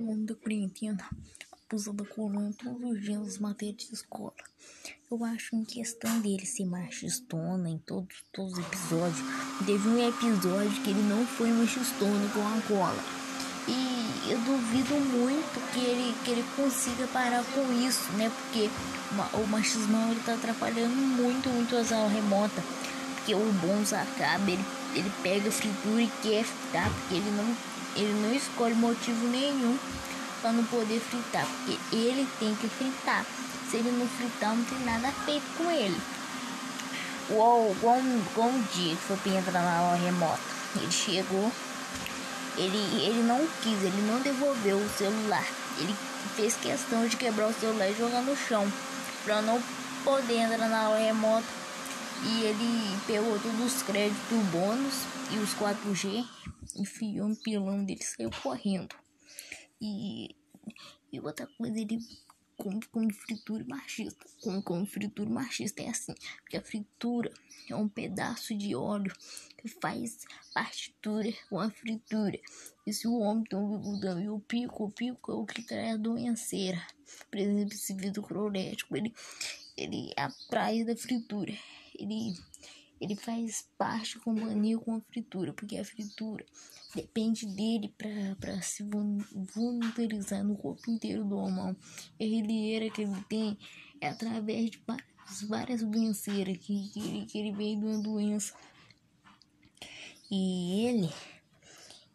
O homem da quarentena abusa da coluna todos os dias nas matérias de escola. Eu acho em questão dele ser machistona em todos, todos os episódios. Teve um episódio que ele não foi machistona com a cola. E eu duvido muito que ele, que ele consiga parar com isso, né? Porque o machismo ele tá atrapalhando muito, muito as aulas remotas. Porque o Bons acaba, ele, ele pega fritura e quer fritar, porque ele não ele não escolhe motivo nenhum para não poder fritar, porque ele tem que fritar. Se ele não fritar, não tem nada feito com ele. Uou, um, um dia que foi pra entrar na aula remota. Ele chegou, ele, ele não quis, ele não devolveu o celular. Ele fez questão de quebrar o celular e jogar no chão, para não poder entrar na aula remota. E ele pegou todos os créditos, bônus e os 4G enfiou no pilão dele e saiu correndo. E, e outra coisa, ele come com fritura machista. Come com fritura machista é assim, porque a fritura é um pedaço de óleo que faz partitura com a fritura. E se o homem tem um e o pico, o pico é o que traz a doenceira. Por exemplo, esse vidro cronético, ele, ele é a praia da fritura. Ele ele faz parte com mania com a fritura, porque a fritura depende dele para se voluntarizar no corpo inteiro do homem. A relieira que ele tem é através de várias, doenceiras que, que, ele, que ele de uma doença. E ele,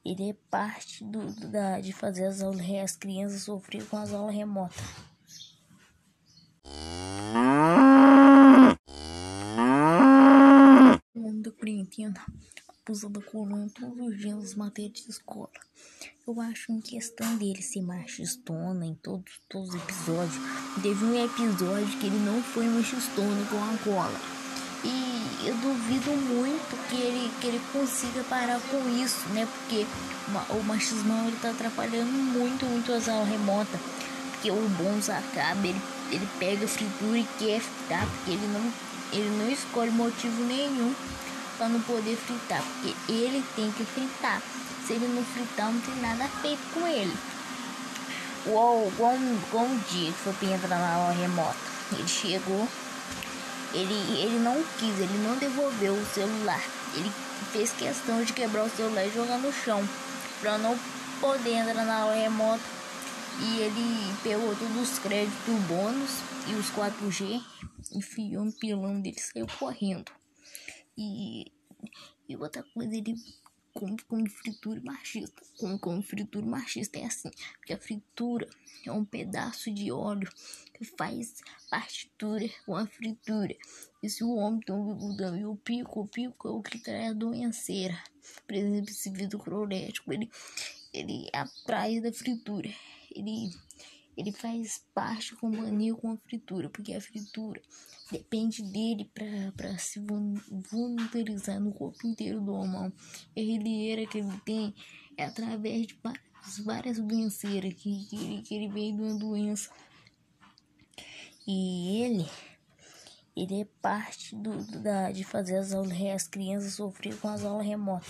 ele é parte do, da, de fazer as, aulas, as crianças sofrer com as aulas remotas. Quarentena abusa da coluna todos os dias nas matérias de escola. Eu acho em questão dele ser machistona em todos, todos os episódios. Teve um episódio que ele não foi machistona com a cola. E eu duvido muito que ele, que ele consiga parar com isso, né? Porque o machismo ele tá atrapalhando muito, muito as aulas remotas. Porque o Bons acaba, ele, ele pega fritura e quer fritar, porque ele não, ele não escolhe motivo nenhum para não poder fritar, porque ele tem que fritar. Se ele não fritar, não tem nada feito com ele. Uou, igual um, dia que foi pra entrar na aula remota. Ele chegou, ele, ele não quis, ele não devolveu o celular. Ele fez questão de quebrar o celular e jogar no chão, para não poder entrar na aula remota. E ele pegou todos os créditos, bônus e os 4G, enfiou no pilão dele saiu correndo. E, e outra coisa, ele come com fritura machista. Come com fritura machista é assim, porque a fritura é um pedaço de óleo que faz partitura com a fritura. E se o homem tem um e o pico, o pico é o que traz a doenceira. Por exemplo, esse vidro cronético, ele, ele é a praia da fritura. Ele ele faz parte com mania com a fritura, porque a fritura depende dele para se voluntarizar no corpo inteiro do homem. A relieira que ele tem é através de várias, doenceiras que, que, ele, que ele veio de uma doença. E ele, ele é parte do, da, de fazer as, aulas, as crianças sofrer com as aulas remotas.